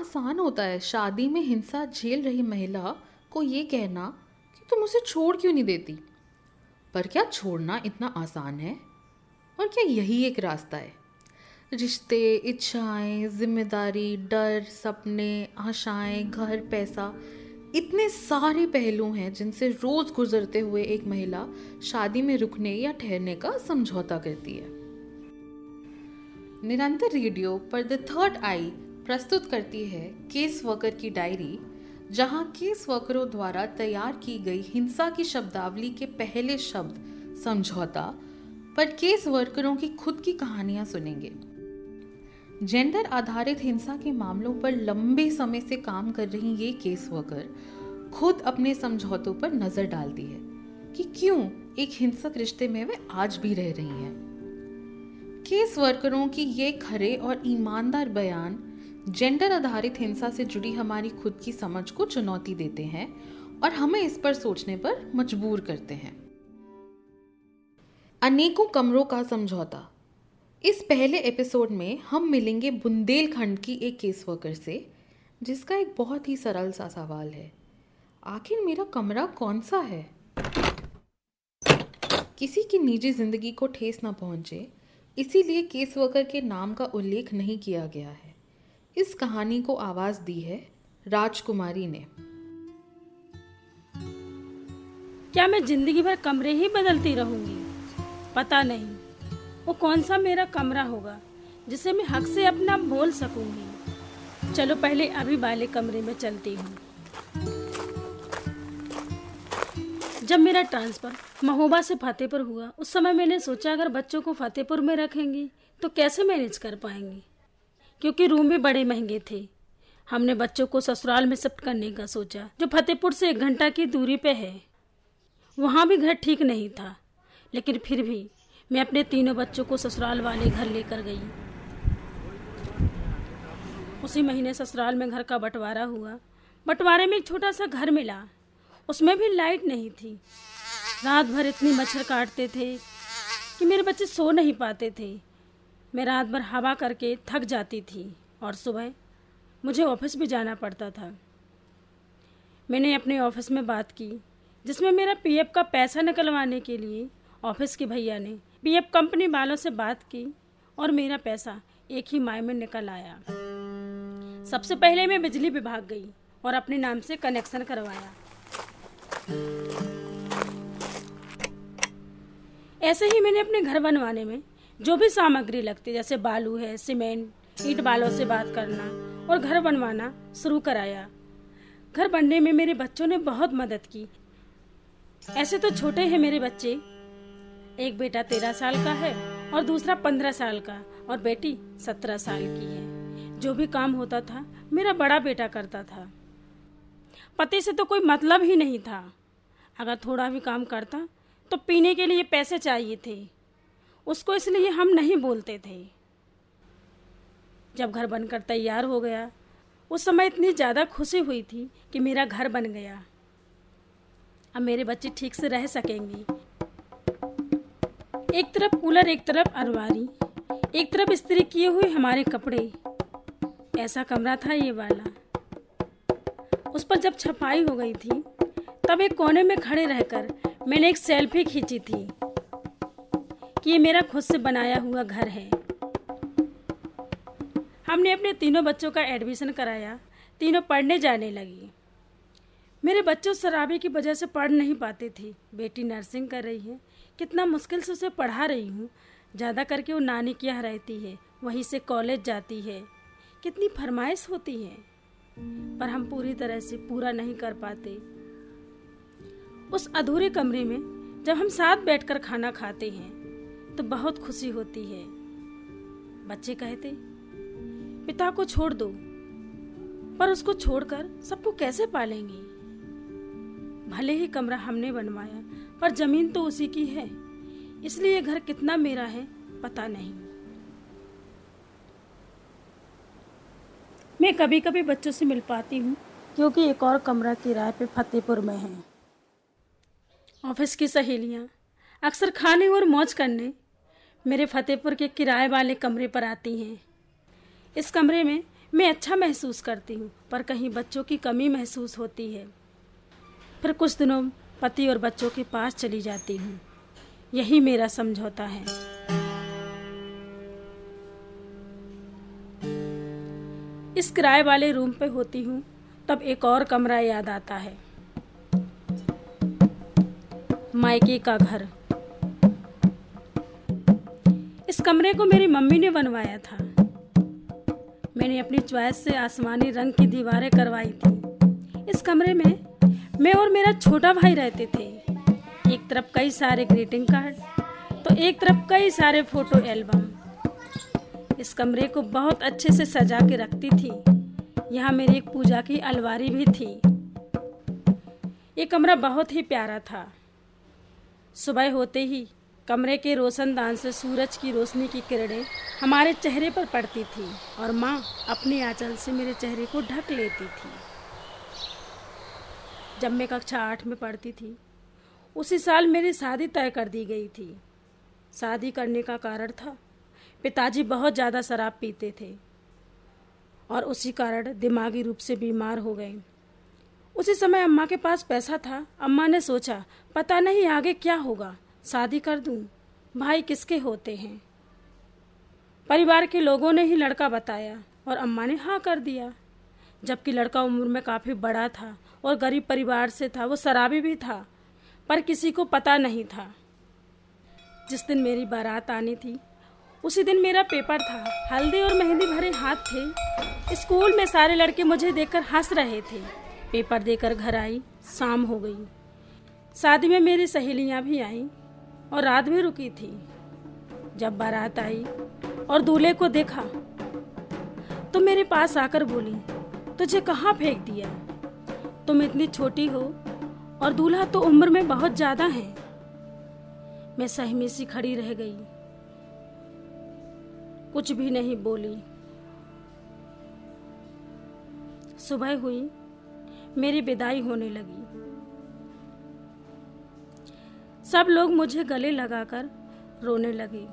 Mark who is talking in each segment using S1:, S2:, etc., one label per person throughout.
S1: आसान होता है। शादी में हिंसा झेल रही महिला को ये कहना कि तुम उसे छोड़ क्यों नहीं देती? पर क्या छोड़ना इतना आसान है? और क्या यही एक रास्ता है? रिश्ते, इच्छाएँ, ज़िम्मेदारी, डर, सपने, आशाएँ, घर, पैसा, इतने सारे पहलू हैं जिनसे रोज गुजरते हुए एक महिला शादी में रुकने या ठहरने का समझौता करती है। निरंतर रेडियो पर द थर्ड आई प्रस्तुत करती है केस वर्कर की डायरी, जहाँ केस वर्करों द्वारा तैयार की गई हिंसा की शब्दावली के पहले शब्द समझौता पर केस वर्करों की खुद की कहानियाँ सुनेंगे। जेंडर आधारित हिंसा के मामलों पर लंबे समय से काम कर रही ये केस वर्कर खुद अपने समझौतों पर नज़र डालती है कि क्यों एक हिंसक रिश्ते में वे आज भी रह रही हैं। केस वर्करों की ये खरे और ईमानदार बयान जेंडर आधारित हिंसा से जुड़ी हमारी खुद की समझ को चुनौती देते हैं और हमें इस पर सोचने पर मजबूर करते हैं। अनेकों कमरों का समझौता। इस पहले एपिसोड में हम मिलेंगे बुंदेलखंड की एक केस वर्कर से, जिसका एक बहुत ही सरल सा सवाल है। आखिर मेरा कमरा कौन सा है? किसी की निजी ज़िंदगी को ठेस ना पहुँचे, इसीलिए केस वर्कर के नाम का उल्लेख नहीं किया गया है। इस कहानी को आवाज़ दी है राजकुमारी ने।
S2: क्या मैं ज़िंदगी भर कमरे ही बदलती रहूँगी? पता नहीं। वो कौन सा मेरा कमरा होगा, जिसे मैं हक से अपना बोल सकूँगी? चलो पहले अभी वाले कमरे में चलती हूँ। जब मेरा ट्रांसफ़र महोबा से फतेहपुर हुआ, उस समय मैंने सोचा, अगर बच्चों को फतेहपुर में रखेंगी तो कैसे मैनेज कर पाएँगी? क्योंकि रूम भी बड़े महँगे थे। हमने बच्चों को ससुराल में शिफ्ट करने का सोचा, जो फतेहपुर से एक घंटा की दूरी पे है। वहाँ भी घर ठीक नहीं था, लेकिन फिर भी मैं अपने तीनों बच्चों को ससुराल वाले घर लेकर गई। उसी महीने ससुराल में घर का बंटवारा हुआ। बंटवारे में एक छोटा सा घर मिला। उसमें भी लाइट नहीं थी। रात भर इतनी मच्छर काटते थे कि मेरे बच्चे सो नहीं पाते थे। मैं रात भर हवा करके थक जाती थी और सुबह मुझे ऑफ़िस भी जाना पड़ता था। मैंने अपने ऑफ़िस में बात की, जिसमें मेरा पीएफ का पैसा निकलवाने के लिए ऑफ़िस के भैया ने पीएफ कंपनी वालों से बात की और मेरा पैसा एक ही माह में निकल आया। सबसे पहले मैं बिजली विभाग गई और अपने नाम से कनेक्शन करवाया। ऐसे ही मैंने अपने घर बनवाने में जो भी सामग्री लगती जैसे बालू है, सीमेंट, ईट बालों से बात करना और घर बनवाना शुरू कराया। घर बनने में मेरे बच्चों ने बहुत मदद की। ऐसे तो छोटे हैं मेरे बच्चे। एक बेटा तेरह साल का है और दूसरा पंद्रह साल का और बेटी सत्रह साल की है। जो भी काम होता था, मेरा बड़ा बेटा करता था। पति से तो कोई मतलब ही नहीं था। अगर थोड़ा भी काम करता तो पीने के लिए पैसे चाहिए थे। उसको इसलिए हम नहीं बोलते थे। जब घर बनकर तैयार हो गया, उस समय इतनी ज़्यादा खुशी हुई थी कि मेरा घर बन गया। अब मेरे बच्चे ठीक से रह सकेंगे। एक तरफ़ कूलर, एक तरफ़ अलमारी, एक तरफ़ इस्त्री किए हुए हमारे कपड़े। ऐसा कमरा था ये वाला। उस पर जब छपाई हो गई थी, तब एक कोने में खड़े रहकर मैंने एक सेल्फी खींची थी। कि ये मेरा खुद से बनाया हुआ घर है। हमने अपने तीनों बच्चों का एडमिशन कराया। तीनों पढ़ने जाने लगी। मेरे बच्चों शराबी की वजह से पढ़ नहीं पाते थे। बेटी नर्सिंग कर रही है। कितना मुश्किल से उसे पढ़ा रही हूँ। ज़्यादा करके वो नानी के यहाँ रहती है। वहीं से कॉलेज जाती है। कितनी फरमाइश होती है। पर हम पूरी तरह से पूरा नहीं कर पाते। उस अधूरे कमरे में जब हम साथ बैठकर खाना खाते हैं तो बहुत खुशी होती है। बच्चे कहते, पिता को छोड़ दो, पर उसको छोड़कर सबको कैसे पालेंगे? भले ही कमरा हमने बनवाया, पर ज़मीन तो उसी की है, इसलिए घर कितना मेरा है पता नहीं। मैं कभी कभी बच्चों से मिल पाती हूँ, क्योंकि एक और कमरा किराए पे फतेहपुर में है। ऑफ़िस की सहेलियाँ अक्सर खाने और मौज करने मेरे फतेहपुर के किराए वाले कमरे पर आती हैं। इस कमरे में मैं अच्छा महसूस करती हूँ, पर कहीं बच्चों की कमी महसूस होती है। फिर कुछ दिनों पति और बच्चों के पास चली जाती हूँ। यही मेरा समझौता है। इस किराए वाले रूम पे होती हूँ, तब एक और कमरा याद आता है। मायके का घर। इस कमरे को मेरी मम्मी ने बनवाया था। मैंने अपनी चॉइस से आसमानी रंग की दीवारें करवाई थी। इस कमरे में मैं और मेरा छोटा भाई रहते थे। एक तरफ़ कई सारे ग्रीटिंग कार्ड तो एक तरफ़ कई सारे फ़ोटो एल्बम इस कमरे को बहुत अच्छे से सजा के रखती थी। यहाँ मेरी एक पूजा की अलवारी भी थी। ये कमरा बहुत ही प्यारा था। सुबह होते ही कमरे के रोशनदान से सूरज की रोशनी की किरणें हमारे चेहरे पर पड़ती थी और माँ अपने आंचल से मेरे चेहरे को ढक लेती थी। जब मैं कक्षा आठ में पढ़ती थी, उसी साल मेरी शादी तय कर दी गई थी। शादी करने का कारण था, पिताजी बहुत ज़्यादा शराब पीते थे और उसी कारण दिमागी रूप से बीमार हो गए। उसी समय अम्मा के पास पैसा था। अम्मा ने सोचा, पता नहीं आगे क्या होगा। शादी कर दूँ? भाई किसके होते हैं? परिवार के लोगों ने ही लड़का बताया और अम्मा ने हाँ कर दिया। जबकि लड़का उम्र में काफ़ी बड़ा था और गरीब परिवार से था, वो शराबी भी था, पर किसी को पता नहीं था। जिस दिन मेरी बारात आनी थी, उसी दिन मेरा पेपर था। हल्दी और मेहंदी भरे हाथ थे। स्कूल में सारे लड़के मुझे देखकर हंस रहे थे। पेपर देकर घर आई, शाम हो गई। शादी में मेरी सहेलियाँ भी आईं। और रात भी रुकी थी। जब बारात आई और दूल्हे को देखा तो मेरे पास आकर बोली, तुझे कहाँ फेंक दिया? तुम इतनी छोटी हो और दूल्हा तो उम्र में बहुत ज़्यादा है। मैं सहमी सी खड़ी रह गई। कुछ भी नहीं बोली। सुबह हुई, मेरी विदाई होने लगी। सब लोग मुझे गले लगाकर रोने लगे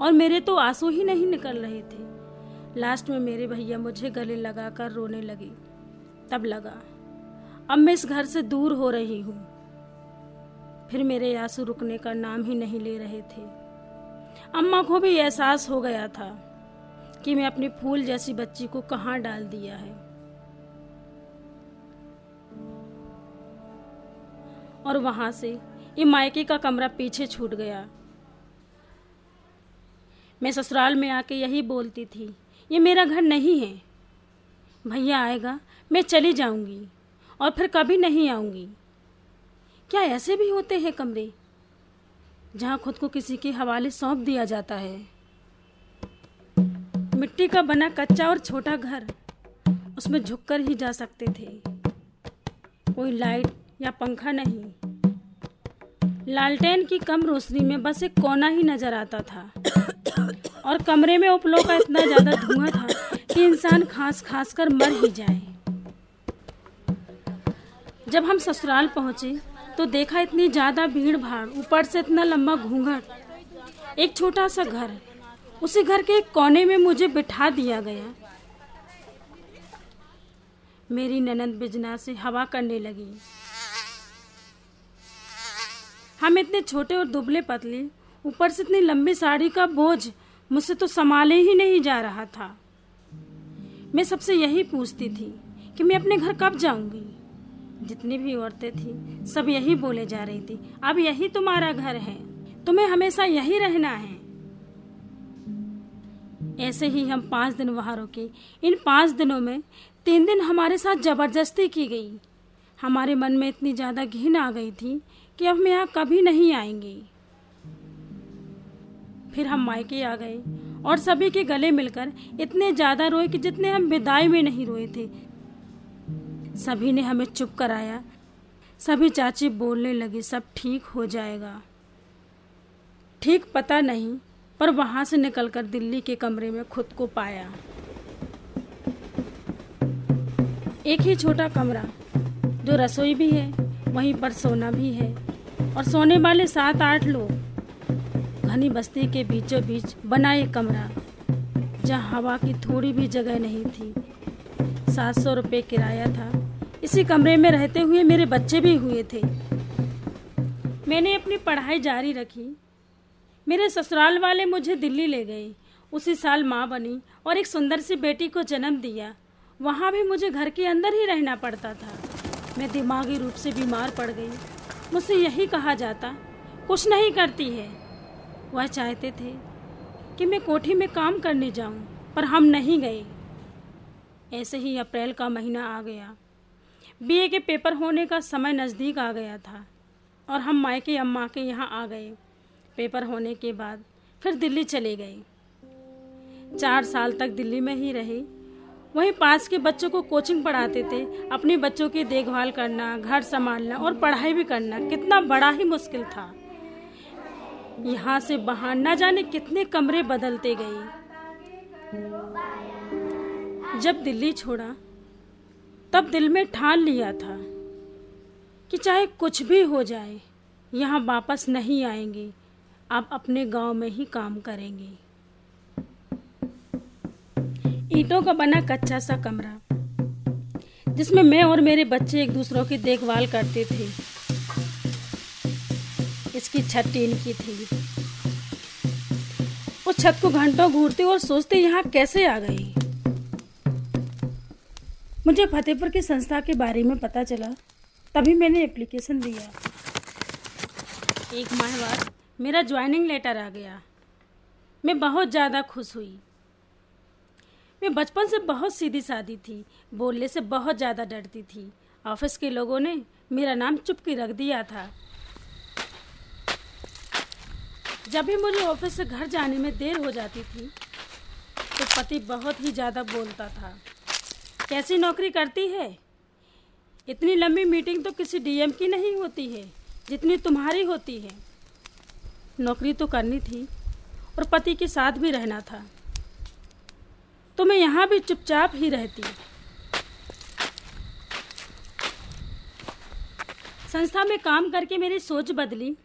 S2: और मेरे तो आँसू ही नहीं निकल रहे थे। लास्ट में मेरे भैया मुझे गले लगाकर रोने लगे। तब लगा, अब मैं इस घर से दूर हो रही हूँ। फिर मेरे आँसू रुकने का नाम ही नहीं ले रहे थे। अम्मा को भी एहसास हो गया था कि मैं अपनी फूल जैसी बच्ची को कहाँ डाल दिया है। और वहाँ से ये मायके का कमरा पीछे छूट गया। मैं ससुराल में आके यही बोलती थी, ये मेरा घर नहीं है। भैया आएगा, मैं चली जाऊँगी और फिर कभी नहीं आऊँगी। क्या ऐसे भी होते हैं कमरे, जहाँ खुद को किसी के हवाले सौंप दिया जाता है? मिट्टी का बना कच्चा और छोटा घर, उसमें झुककर ही जा सकते थे। कोई लाइट या पंखा नहीं। लालटेन की कम रोशनी में बस एक कोना ही नज़र आता था। और कमरे में उपलों का इतना ज़्यादा धुआँ था कि इंसान खास खास कर मर ही जाए। जब हम ससुराल पहुँचे तो देखा इतनी ज़्यादा भीड़ भाड़, ऊपर से इतना लंबा घूंघट। एक छोटा सा घर, उसी घर के एक कोने में मुझे बिठा दिया गया। मेरी ननद बिजना से हवा करने लगी। हम इतने छोटे और दुबले पतले, ऊपर से इतनी लंबी साड़ी का बोझ, मुझसे तो संभाले ही नहीं जा रहा था। मैं सबसे यही पूछती थी कि मैं अपने घर कब जाऊँगी। जितनी भी औरतें थी, सब यही बोले जा रही थी, अब यही तुम्हारा घर है, तुम्हें हमेशा यही रहना है। ऐसे ही हम पाँच दिन वहाँ रुके। इन पाँच दिनों में तीन दिन हमारे साथ ज़बरदस्ती की गई। हमारे मन में इतनी ज़्यादा घिन आ गई थी कि अब मैं यहाँ कभी नहीं आएँगी। फिर हम मायके आ गए और सभी के गले मिलकर इतने ज़्यादा रोए कि जितने हम विदाई में नहीं रोए थे। सभी ने हमें चुप कराया। सभी चाची बोलने लगी, सब ठीक हो जाएगा। ठीक पता नहीं, पर वहाँ से निकलकर दिल्ली के कमरे में खुद को पाया। एक ही छोटा कमरा जो रसोई भी है, वहीं पर सोना भी है। और सोने वाले सात आठ लोग, घनी बस्ती के बीचों बीच बना एक कमरा, जहाँ हवा की थोड़ी भी जगह नहीं थी। सात सौ रुपये किराया था। इसी कमरे में रहते हुए मेरे बच्चे भी हुए थे। मैंने अपनी पढ़ाई जारी रखी। मेरे ससुराल वाले मुझे दिल्ली ले गए। उसी साल माँ बनी और एक सुंदर सी बेटी को जन्म दिया। वहाँ भी मुझे घर के अंदर ही रहना पड़ता था। मैं दिमागी रूप से बीमार पड़ गई। मुझसे यही कहा जाता कुछ नहीं करती है। वह चाहते थे कि मैं कोठी में काम करने जाऊँ, पर हम नहीं गए। ऐसे ही अप्रैल का महीना आ गया। बीए के पेपर होने का समय नज़दीक आ गया था और हम मायके अम्मा के यहाँ आ गए। पेपर होने के बाद फिर दिल्ली चले गए। चार साल तक दिल्ली में ही रहे। वहीं पास के बच्चों को कोचिंग पढ़ाते थे। अपने बच्चों की देखभाल करना, घर संभालना और पढ़ाई भी करना कितना बड़ा ही मुश्किल था। यहाँ से बाहर न जाने कितने कमरे बदलते गए। जब दिल्ली छोड़ा, तब दिल में ठान लिया था कि चाहे कुछ भी हो जाए, यहाँ वापस नहीं आएँगे। आप अपने गाँव में ही काम करेंगे। ईटों का बना कच्चा सा कमरा, जिसमें मैं और मेरे बच्चे एक दूसरों की देखभाल करते थे। इसकी छत टीन की थी। उस छत को घंटों घूरते और सोचते, यहाँ कैसे आ गई? मुझे फतेहपुर की संस्था के बारे में पता चला। तभी मैंने एप्लीकेशन दिया। एक माह बाद मेरा ज्वाइनिंग लेटर आ गया। मैं बहुत ज़्यादा खुश हुई। मैं बचपन से बहुत सीधी सादी थी, बोलने से बहुत ज़्यादा डरती थी। ऑफ़िस के लोगों ने मेरा नाम चुपकी रख दिया था। जब भी मुझे ऑफ़िस से घर जाने में देर हो जाती थी तो पति बहुत ही ज़्यादा बोलता था। कैसी नौकरी करती है? इतनी लंबी मीटिंग तो किसी डीएम की नहीं होती है, जितनी तुम्हारी होती है। नौकरी तो करनी थी, और पति के साथ भी रहना था। तो मैं यहाँ भी चुपचाप ही रहती संस्था में काम करके मेरी सोच बदली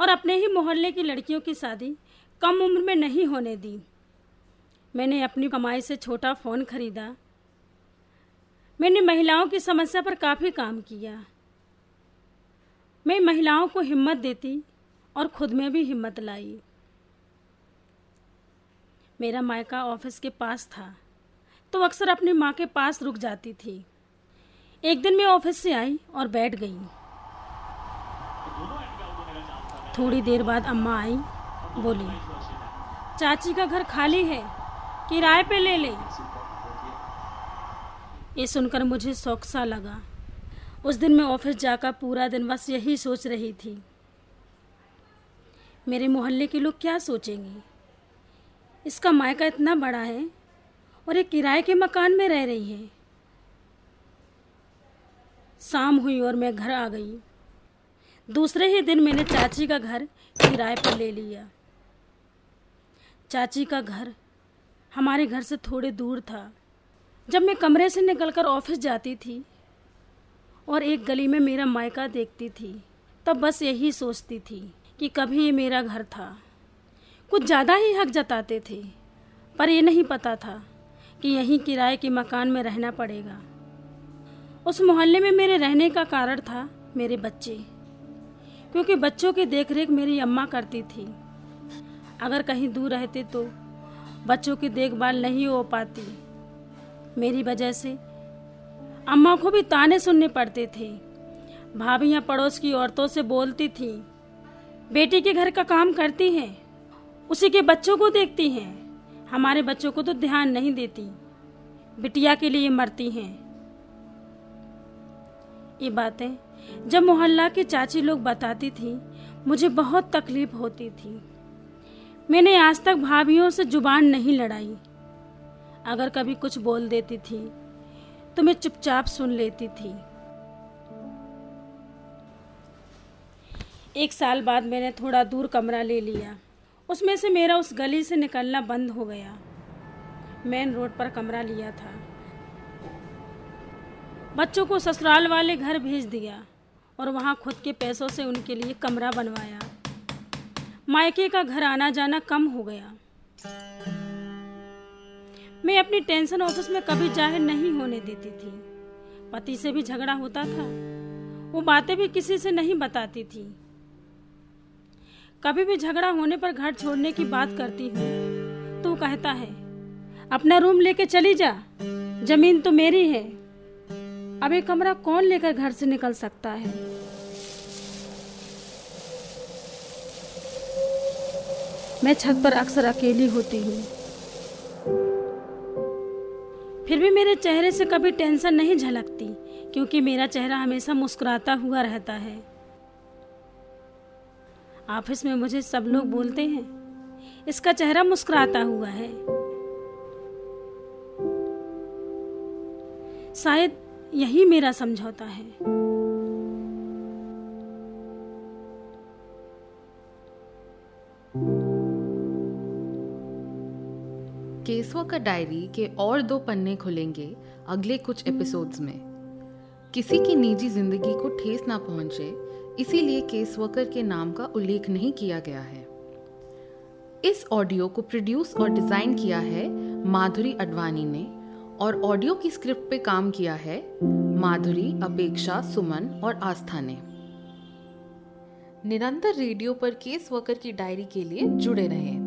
S2: और अपने ही मोहल्ले की लड़कियों की शादी कम उम्र में नहीं होने दी। मैंने अपनी कमाई से छोटा फ़ोन खरीदा। मैंने महिलाओं की समस्या पर काफ़ी काम किया। मैं महिलाओं को हिम्मत देती और खुद में भी हिम्मत लाई। मेरा मायका ऑफ़िस के पास था। तो अक्सर अपनी माँ के पास रुक जाती थी। एक दिन मैं ऑफ़िस से आई और बैठ गई। थोड़ी देर बाद अम्मा आई, बोली, चाची का घर खाली है, किराए पे ले ले। ये सुनकर मुझे शौक सा लगा। उस दिन मैं ऑफ़िस जाकर पूरा दिन बस यही सोच रही थी। मेरे मोहल्ले के लोग क्या सोचेंगे? इसका मायका इतना बड़ा है और ये किराए के मकान में रह रही है। शाम हुई और मैं घर आ गई। दूसरे ही दिन मैंने चाची का घर किराए पर ले लिया। चाची का घर हमारे घर से थोड़े दूर था। जब मैं कमरे से निकलकर ऑफ़िस जाती थी और एक गली में मेरा मायका देखती थी, तब बस यही सोचती थी कि कभी ये मेरा घर था। कुछ ज़्यादा ही हक जताते थे। पर ये नहीं पता था कि यहीं किराए के मकान में रहना पड़ेगा। उस मोहल्ले में मेरे रहने का कारण था मेरे बच्चे। क्योंकि बच्चों की देखरेख मेरी अम्मा करती थी। अगर कहीं दूर रहते तो बच्चों की देखभाल नहीं हो पाती। मेरी वजह से अम्मा को भी ताने सुनने पड़ते थे। भाभियाँ पड़ोस की औरतों से बोलती थी, बेटी के घर का काम करती हैं। उसी के बच्चों को देखती हैं। हमारे बच्चों को तो ध्यान नहीं देती। बिटिया के लिए मरती हैं। ये बातें जब मोहल्ला के चाची लोग बताती थी, मुझे बहुत तकलीफ़ होती थी। मैंने आज तक भाभीियों से ज़ुबान नहीं लड़ाई। अगर कभी कुछ बोल देती थी तो मैं चुपचाप सुन लेती थी। एक साल बाद मैंने थोड़ा दूर कमरा ले लिया। उसमें से मेरा उस गली से निकलना बंद हो गया। मेन रोड पर कमरा लिया था। बच्चों को ससुराल वाले घर भेज दिया और वहाँ खुद के पैसों से उनके लिए कमरा बनवाया। मायके का घर आना जाना कम हो गया। मैं अपनी टेंशन ऑफ़िस में कभी ज़ाहिर नहीं होने देती थी। पति से भी झगड़ा होता था। वो बातें भी किसी से नहीं बताती थी। कभी भी झगड़ा होने पर घर छोड़ने की बात करती हूँ। तो कहता है, अपना रूम लेके चली जा, ज़मीन तो मेरी है। अब एक कमरा कौन लेकर घर से निकल सकता है? मैं छत पर अक्सर अकेली होती हूँ। फिर भी मेरे चेहरे से कभी टेंशन नहीं झलकती, क्योंकि मेरा चेहरा हमेशा मुस्कुराता हुआ रहता है। ऑफ़िस में मुझे सब लोग बोलते हैं। इसका चेहरा मुस्कुराता हुआ है। शायद यही मेरा समझौता है।
S1: केसवा का डायरी के और दो पन्ने खुलेंगे अगले कुछ एपिसोड्स में। किसी की निजी ज़िंदगी को ठेस ना पहुँचे, इसीलिए केस वर्कर के नाम का उल्लेख नहीं किया गया है। इस ऑडियो को प्रोड्यूस और डिज़ाइन किया है माधुरी अडवाणी ने और ऑडियो की स्क्रिप्ट पे काम किया है माधुरी, अपेक्षा, सुमन और आस्था ने। निरंतर रेडियो पर केस वर्कर की डायरी के लिए जुड़े रहें।